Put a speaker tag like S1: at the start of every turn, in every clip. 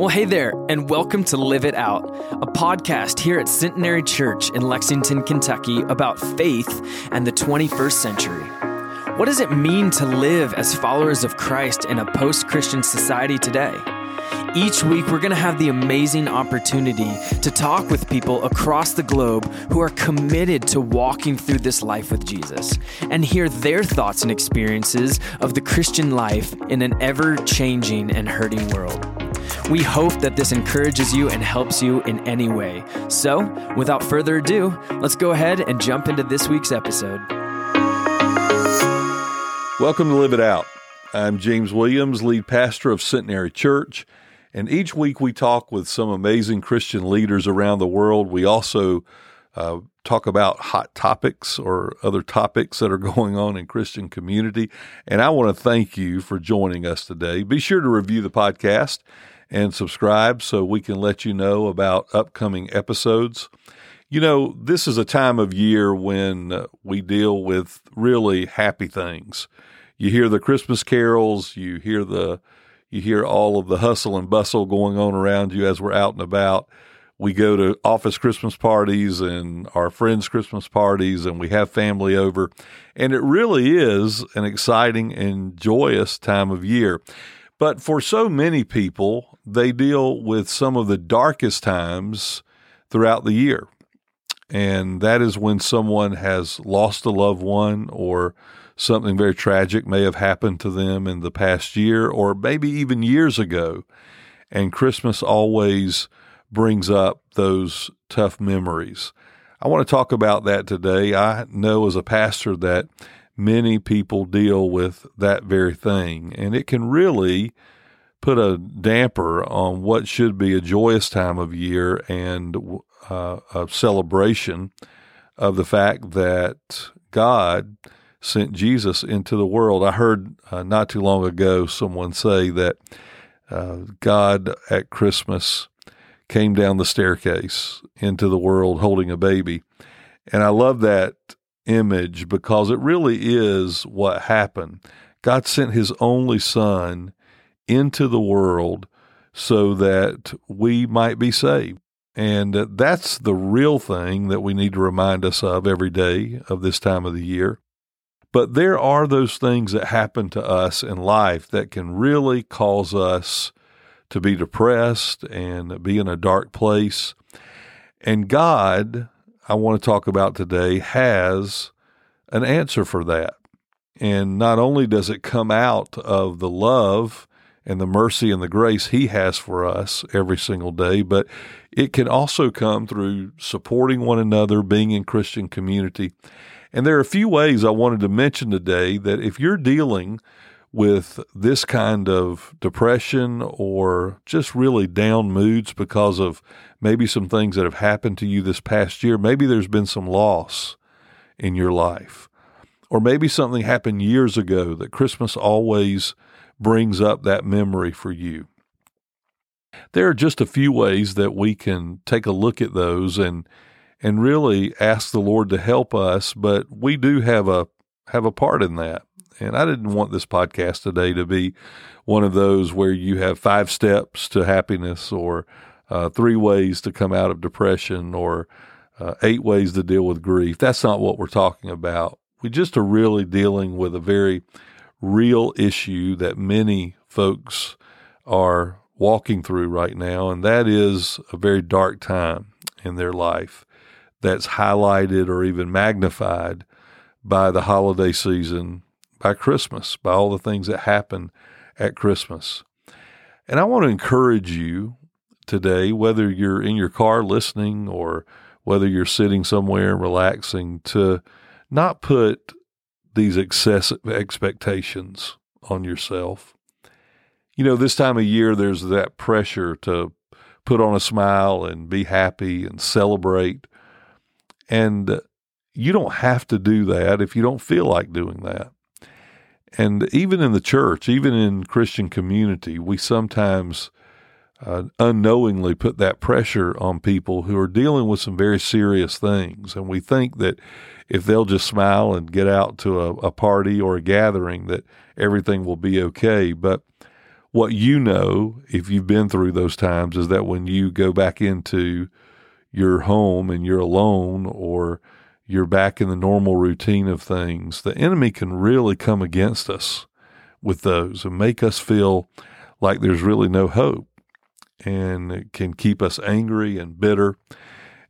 S1: Well, hey there, and welcome to Live It Out, a podcast here at Centenary Church in Lexington, Kentucky about faith and the 21st century. What does it mean to live as followers of Christ in a post Christian society today? Each week, we're going to have the amazing opportunity to talk with people across the globe who are committed to walking through this life with Jesus and hear their thoughts and experiences of the Christian life in an ever changing and hurting world. We hope that this encourages you and helps you in any way. So, without further ado, let's go ahead and jump into this week's episode.
S2: Welcome to Live It Out. I'm James Williams, lead pastor of Centenary Church, and each week we talk with some amazing Christian leaders around the world. We also uh, talk about hot topics or other topics that are going on in Christian community. And I want to thank you for joining us today. Be sure to review the podcast and subscribe so we can let you know about upcoming episodes. You know, this is a time of year when uh, we deal with really happy things. You hear the Christmas carols, you hear the you hear all of the hustle and bustle going on around you as we're out and about. We go to office Christmas parties and our friends' Christmas parties, and we have family over. And it really is an exciting and joyous time of year. But for so many people, they deal with some of the darkest times throughout the year. And that is when someone has lost a loved one or something very tragic may have happened to them in the past year or maybe even years ago. And Christmas always brings up those tough memories. I want to talk about that today. I know as a pastor that many people deal with that very thing, and it can really put a damper on what should be a joyous time of year and uh, a celebration of the fact that God sent Jesus into the world. I heard uh, not too long ago someone say that uh, God at Christmas came down the staircase into the world holding a baby. And I love that image because it really is what happened. God sent his only son into the world so that we might be saved. And uh, that's the real thing that we need to remind us of every day of this time of the year. But there are those things that happen to us in life that can really cause us to be depressed and be in a dark place. And God, I want to talk about today, has an answer for that. And not only does it come out of the love and the mercy and the grace He has for us every single day, but it can also come through supporting one another, being in Christian community. And there are a few ways I wanted to mention today that if you're dealing with this kind of depression or just really down moods because of maybe some things that have happened to you this past year, maybe there's been some loss in your life. Or maybe something happened years ago that Christmas always brings up that memory for you. There are just a few ways that we can take a look at those and and really ask the Lord to help us, but we do have a have a part in that. And I didn't want this podcast today to be one of those where you have five steps to happiness or uh, three ways to come out of depression or uh, eight ways to deal with grief. That's not what we're talking about. We just are really dealing with a very real issue that many folks are walking through right now, and that is a very dark time in their life that's highlighted or even magnified by the holiday season, by Christmas, by all the things that happen at Christmas. And I want to encourage you today, whether you're in your car listening or whether you're sitting somewhere relaxing, to not put these excessive expectations on yourself. You know, this time of year, there's that pressure to put on a smile and be happy and celebrate. And you don't have to do that if you don't feel like doing that. And even in the church, even in Christian community, we sometimes uh, unknowingly put that pressure on people who are dealing with some very serious things. And we think that if they'll just smile and get out to a, a party or a gathering, that everything will be okay. But what you know, if you've been through those times, is that when you go back into your home and you're alone or you're back in the normal routine of things, the enemy can really come against us with those and make us feel like there's really no hope and it can keep us angry and bitter.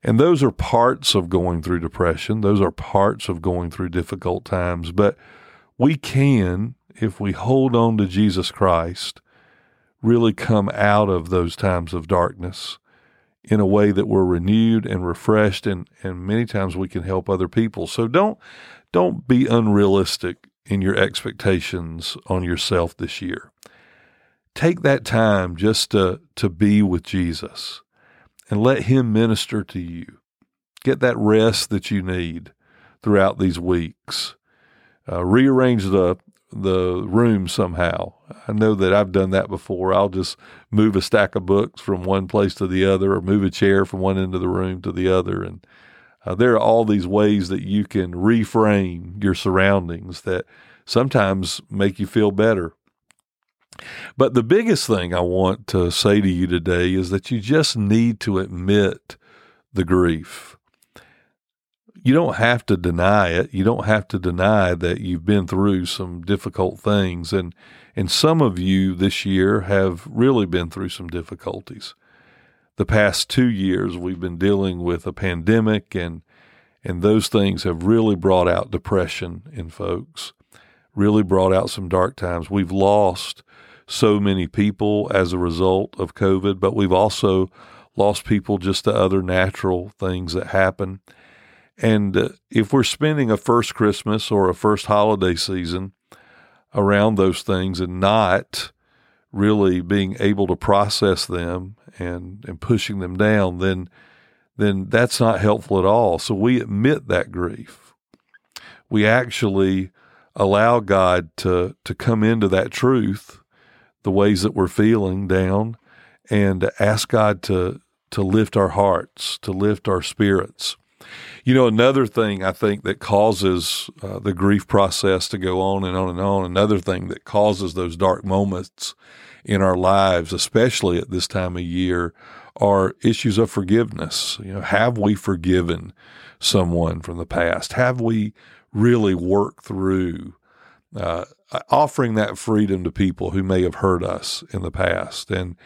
S2: And those are parts of going through depression. Those are parts of going through difficult times. But we can, if we hold on to Jesus Christ, really come out of those times of darkness in a way that we're renewed and refreshed and, and many times we can help other people. So don't don't be unrealistic in your expectations on yourself this year. Take that time just to to be with Jesus and let him minister to you. Get that rest that you need throughout these weeks. Uh, rearrange the the room somehow. I know that I've done that before. I'll just move a stack of books from one place to the other, or move a chair from one end of the room to the other, and uh, there are all these ways that you can reframe your surroundings that sometimes make you feel better. But the biggest thing I want to say to you today is that you just need to admit the grief you don't have to deny it. You don't have to deny that you've been through some difficult things. And, and some of you this year have really been through some difficulties. The past two years, we've been dealing with a pandemic, and, and those things have really brought out depression in folks, really brought out some dark times. We've lost so many people as a result of COVID, but we've also lost people just to other natural things that happen and uh, if we're spending a first Christmas or a first holiday season around those things and not really being able to process them and, and pushing them down, then then that's not helpful at all. So we admit that grief. We actually allow God to to come into that truth, the ways that we're feeling down, and ask God to to lift our hearts, to lift our spirits. You know, another thing I think that causes uh, the grief process to go on and on and on, another thing that causes those dark moments in our lives, especially at this time of year, are issues of forgiveness. You know, have we forgiven someone from the past? Have we really worked through uh, offering that freedom to people who may have hurt us in the past? And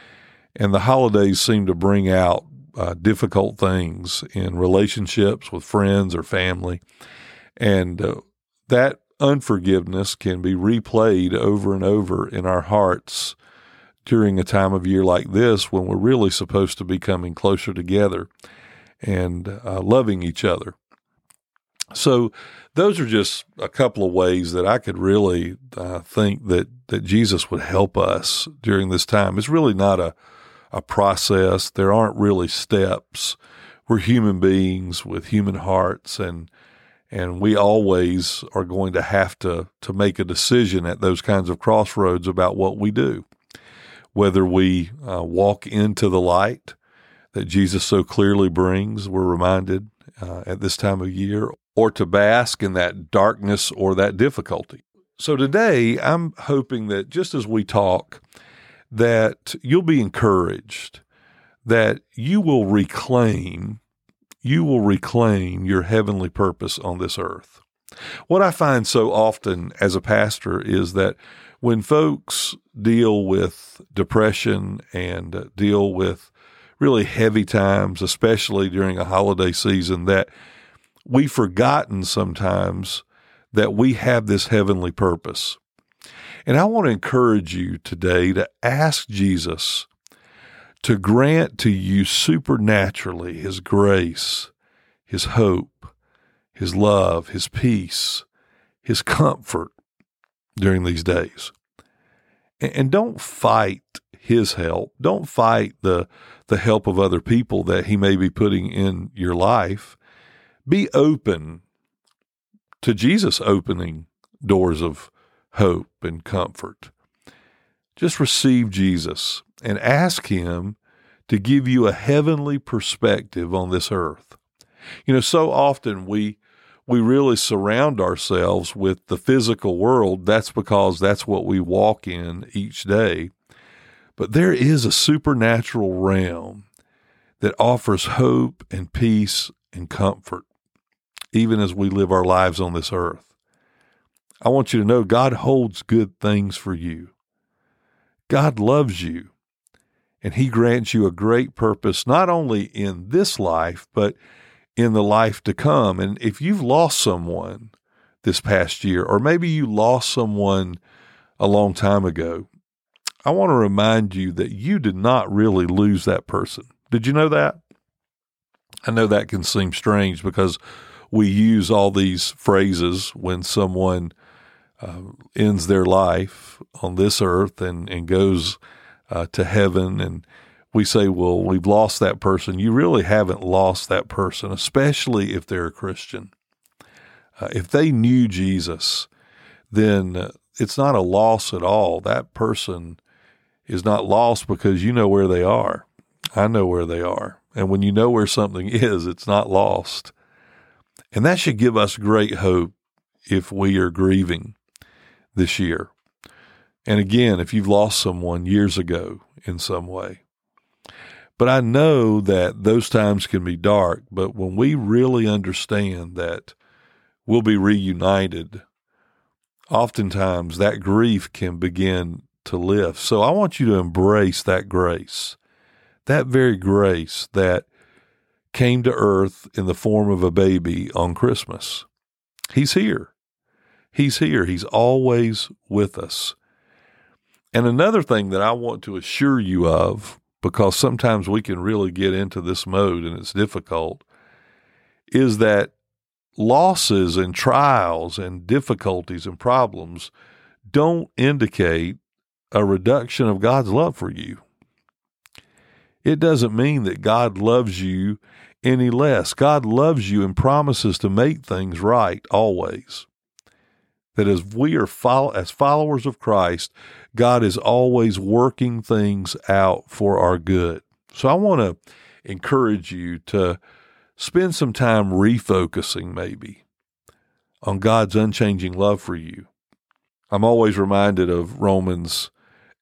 S2: and the holidays seem to bring out uh, difficult things in relationships with friends or family. And uh, that unforgiveness can be replayed over and over in our hearts during a time of year like this when we're really supposed to be coming closer together and uh, loving each other. So, those are just a couple of ways that I could really uh, think that that Jesus would help us during this time. It's really not a a process. There aren't really steps. We're human beings with human hearts and and we always are going to have to to make a decision at those kinds of crossroads about what we do. Whether we uh, walk into the light that Jesus so clearly brings, we're reminded uh, at this time of year, or to bask in that darkness or that difficulty. So today, I'm hoping that just as we talk, that you'll be encouraged that you will reclaim you will reclaim your heavenly purpose on this earth. What I find so often as a pastor is that when folks deal with depression and deal with really heavy times, especially during a holiday season, that we've forgotten sometimes that we have this heavenly purpose. And I want to encourage you today to ask Jesus to grant to you supernaturally His grace, His hope, His love, His peace, His comfort during these days. And don't fight His help. Don't fight the, the help of other people that He may be putting in your life. Be open to Jesus opening doors of hope and comfort. Just receive Jesus and ask Him to give you a heavenly perspective on this earth. You know, so often we we really surround ourselves with the physical world. That's because that's what we walk in each day. But there is a supernatural realm that offers hope and peace and comfort, even as we live our lives on this earth. I want you to know God holds good things for you. God loves you, and He grants you a great purpose, not only in this life, but in the life to come. And if you've lost someone this past year, or maybe you lost someone a long time ago, I want to remind you that you did not really lose that person. Did you know that? I know that can seem strange because we use all these phrases when someone uh, ends their life on this earth and, and goes uh, to heaven. And we say, well, we've lost that person. You really haven't lost that person, especially if they're a Christian. Uh, if they knew Jesus, then uh, it's not a loss at all. That person is not lost because you know where they are. I know where they are. And when you know where something is, it's not lost. And that should give us great hope if we are grieving this year. And again, if you've lost someone years ago in some way. But I know that those times can be dark. But when we really understand that we'll be reunited, oftentimes that grief can begin to lift. So I want you to embrace that grace, that very grace that came to earth in the form of a baby on Christmas. He's here. He's here. He's always with us. And another thing that I want to assure you of, because sometimes we can really get into this mode and it's difficult, is that losses and trials and difficulties and problems don't indicate a reduction of God's love for you. It doesn't mean that God loves you any less. God loves you and promises to make things right always. That as we are follow, as followers of Christ, God is always working things out for our good. So I want to encourage you to spend some time refocusing maybe on God's unchanging love for you. I'm always reminded of Romans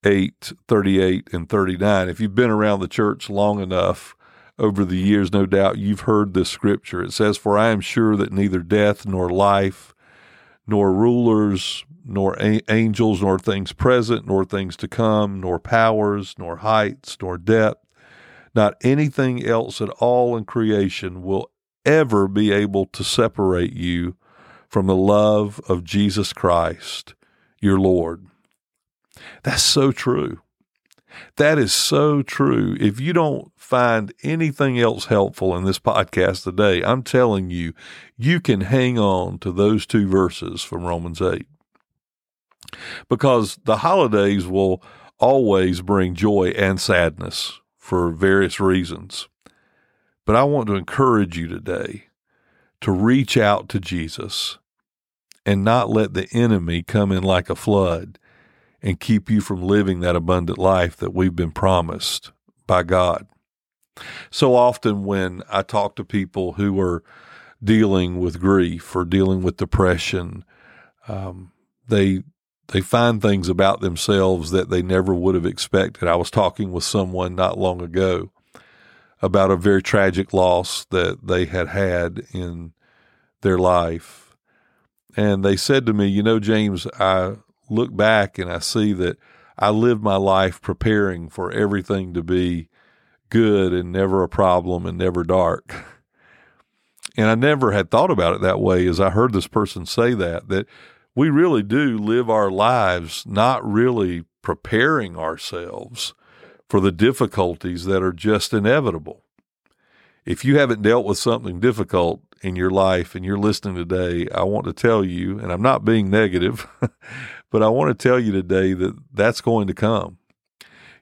S2: 8, 38, and 39. If you've been around the church long enough over the years, no doubt you've heard this scripture. It says, For I am sure that neither death nor life, nor rulers, nor a- angels, nor things present, nor things to come, nor powers, nor heights, nor depth, not anything else at all in creation will ever be able to separate you from the love of Jesus Christ, your Lord. That's so true. That is so true. If you don't find anything else helpful in this podcast today, I'm telling you, you can hang on to those two verses from Romans 8. Because the holidays will always bring joy and sadness for various reasons. But I want to encourage you today to reach out to Jesus and not let the enemy come in like a flood and keep you from living that abundant life that we've been promised by God. So often, when I talk to people who are dealing with grief or dealing with depression, um, they they find things about themselves that they never would have expected. I was talking with someone not long ago about a very tragic loss that they had had in their life. And they said to me, You know, James, I look back and I see that I lived my life preparing for everything to be good and never a problem and never dark. And I never had thought about it that way as I heard this person say that, that we really do live our lives not really preparing ourselves for the difficulties that are just inevitable. If you haven't dealt with something difficult in your life and you're listening today, I want to tell you, and I'm not being negative, But I want to tell you today that that's going to come.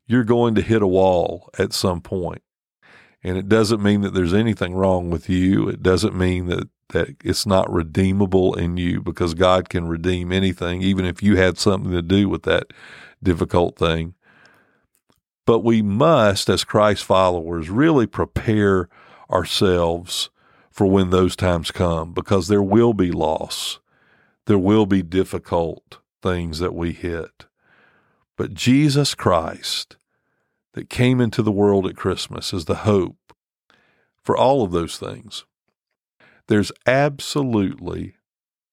S2: You're going to hit a wall at some point. And it doesn't mean that there's anything wrong with you. It doesn't mean that, that it's not redeemable in you because God can redeem anything, even if you had something to do with that difficult thing. But we must, as Christ followers, really prepare ourselves for when those times come because there will be loss. There will be difficult things that we hit. But Jesus Christ that came into the world at Christmas is the hope for all of those things. There's absolutely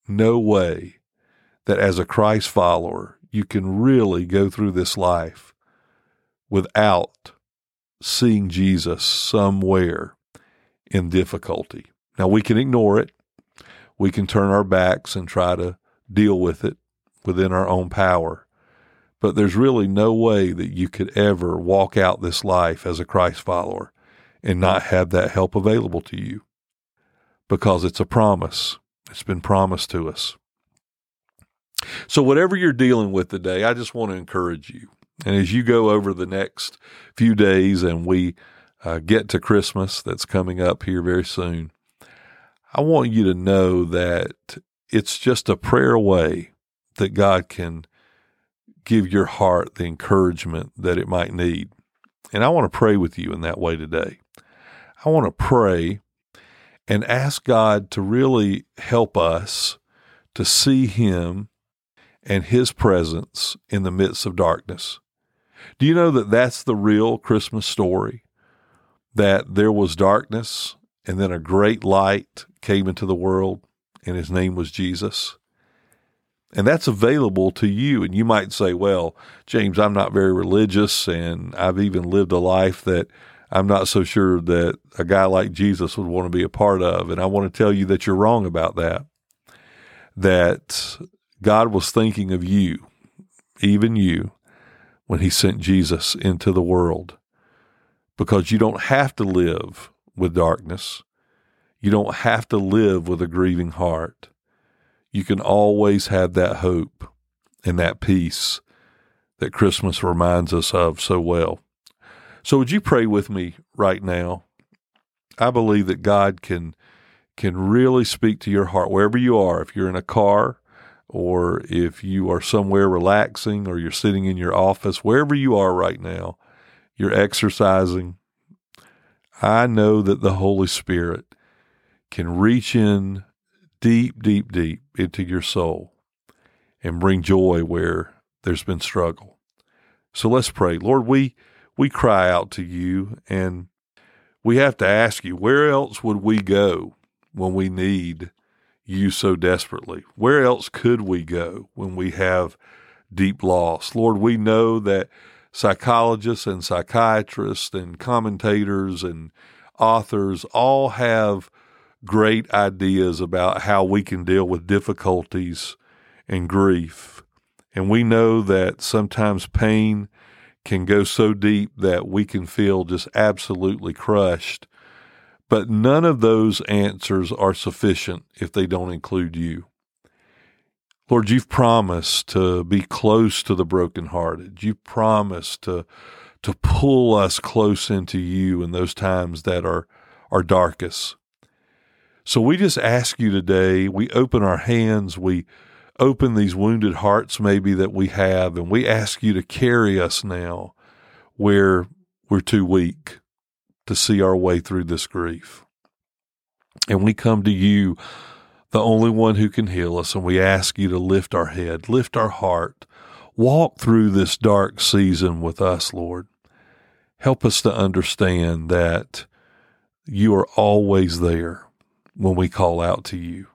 S2: no way that as a Christ follower, you can really go through this life without seeing Jesus somewhere in difficulty. Now, we can ignore it. We can turn our backs and try to deal with it within our own power. But there's really no way that you could ever walk out this life as a Christ follower and not have that help available to you because it's a promise. It's been promised to us. So, whatever you're dealing with today, I just want to encourage you. And as you go over the next few days and we uh, get to Christmas that's coming up here very soon, I want you to know that it's just a prayer away that God can give your heart the encouragement that it might need. And I want to pray with you in that way today. I want to pray and ask God to really help us to see Him and His presence in the midst of darkness. Do you know that that's the real Christmas story? That there was darkness and then a great light came into the world and His name was Jesus. And that's available to you. And you might say, well, James, I'm not very religious and I've even lived a life that I'm not so sure that a guy like Jesus would want to be a part of. And I want to tell you that you're wrong about that. That God was thinking of you, even you, when he sent Jesus into the world. Because you don't have to live with darkness. You don't have to live with a grieving heart. You can always have that hope and that peace that Christmas reminds us of so well. So would you pray with me right now? I believe that God can can really speak to your heart wherever you are. If you're in a car or if you are somewhere relaxing or you're sitting in your office, wherever you are right now, you're exercising. I know that the Holy Spirit can reach in deep, deep, deep into your soul and bring joy where there's been struggle. So let's pray. Lord, we we cry out to you and we have to ask you, where else would we go when we need you so desperately? Where else could we go when we have deep loss? Lord, we know that psychologists and psychiatrists and commentators and authors all have great ideas about how we can deal with difficulties and grief. And we know that sometimes pain can go so deep that we can feel just absolutely crushed. But none of those answers are sufficient if they don't include you. Lord, you've promised to be close to the brokenhearted. You've promised to to pull us close into you in those times that are are darkest. So we just ask you today, we open our hands, we open these wounded hearts maybe that we have, and we ask you to carry us now where we're too weak to see our way through this grief. And we come to you, the only one who can heal us, and we ask you to lift our head, lift our heart, walk through this dark season with us, Lord. Help us to understand that you are always there when we call out to you.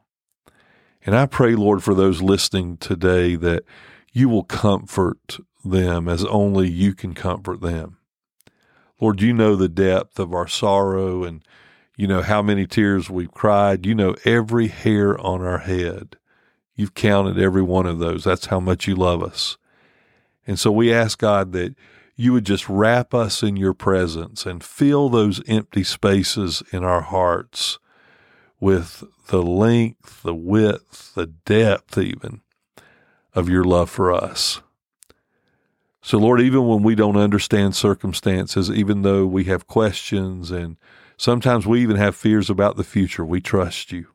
S2: And I pray, Lord, for those listening today that you will comfort them as only you can comfort them. Lord, you know the depth of our sorrow and you know how many tears we've cried. You know every hair on our head. You've counted every one of those. That's how much you love us. And so we ask God that you would just wrap us in your presence and fill those empty spaces in our hearts with the length, the width, the depth, even of your love for us. So, Lord, even when we don't understand circumstances, even though we have questions and sometimes we even have fears about the future, we trust you.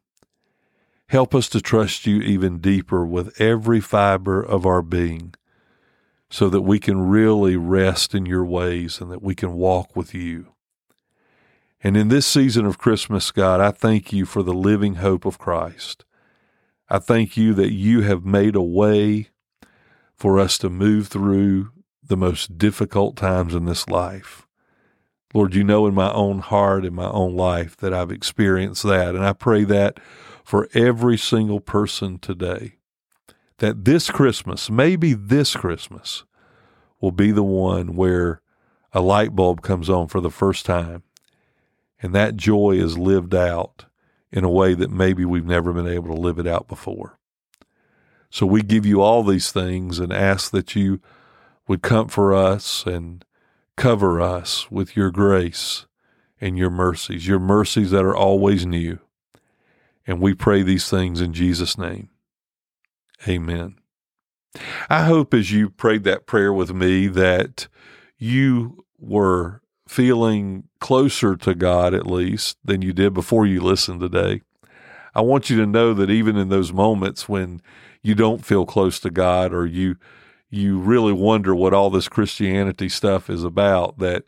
S2: Help us to trust you even deeper with every fiber of our being so that we can really rest in your ways and that we can walk with you. And in this season of Christmas, God, I thank you for the living hope of Christ. I thank you that you have made a way for us to move through the most difficult times in this life. Lord, you know in my own heart, in my own life, that I've experienced that. And I pray that for every single person today, that this Christmas, maybe this Christmas, will be the one where a light bulb comes on for the first time. And that joy is lived out in a way that maybe we've never been able to live it out before. So we give you all these things and ask that you would comfort us and cover us with your grace and your mercies, your mercies that are always new. And we pray these things in Jesus' name. Amen. I hope as you prayed that prayer with me that you were feeling closer to God at least than you did before you listened today. I want you to know that even in those moments when you don't feel close to God or you you really wonder what all this Christianity stuff is about, that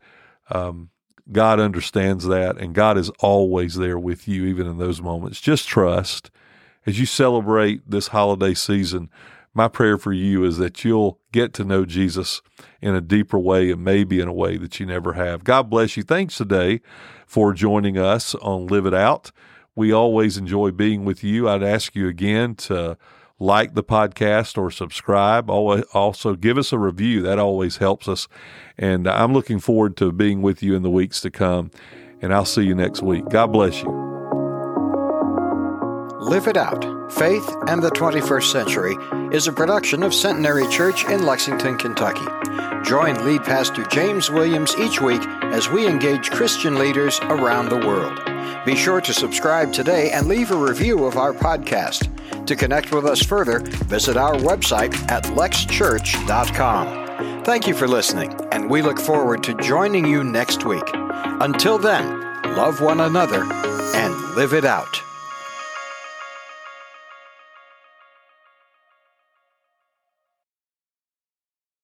S2: um, God understands that and God is always there with you, even in those moments. Just trust as you celebrate this holiday season. My prayer for you is that you'll get to know Jesus in a deeper way and maybe in a way that you never have. God bless you. Thanks today for joining us on Live It Out. We always enjoy being with you. I'd ask you again to like the podcast or subscribe. Also, give us a review. That always helps us. And I'm looking forward to being with you in the weeks to come. And I'll see you next week. God bless you.
S3: Live It Out Faith and the 21st Century is a production of Centenary Church in Lexington, Kentucky. Join lead pastor James Williams each week as we engage Christian leaders around the world. Be sure to subscribe today and leave a review of our podcast. To connect with us further, visit our website at lexchurch.com. Thank you for listening, and we look forward to joining you next week. Until then, love one another and live it out.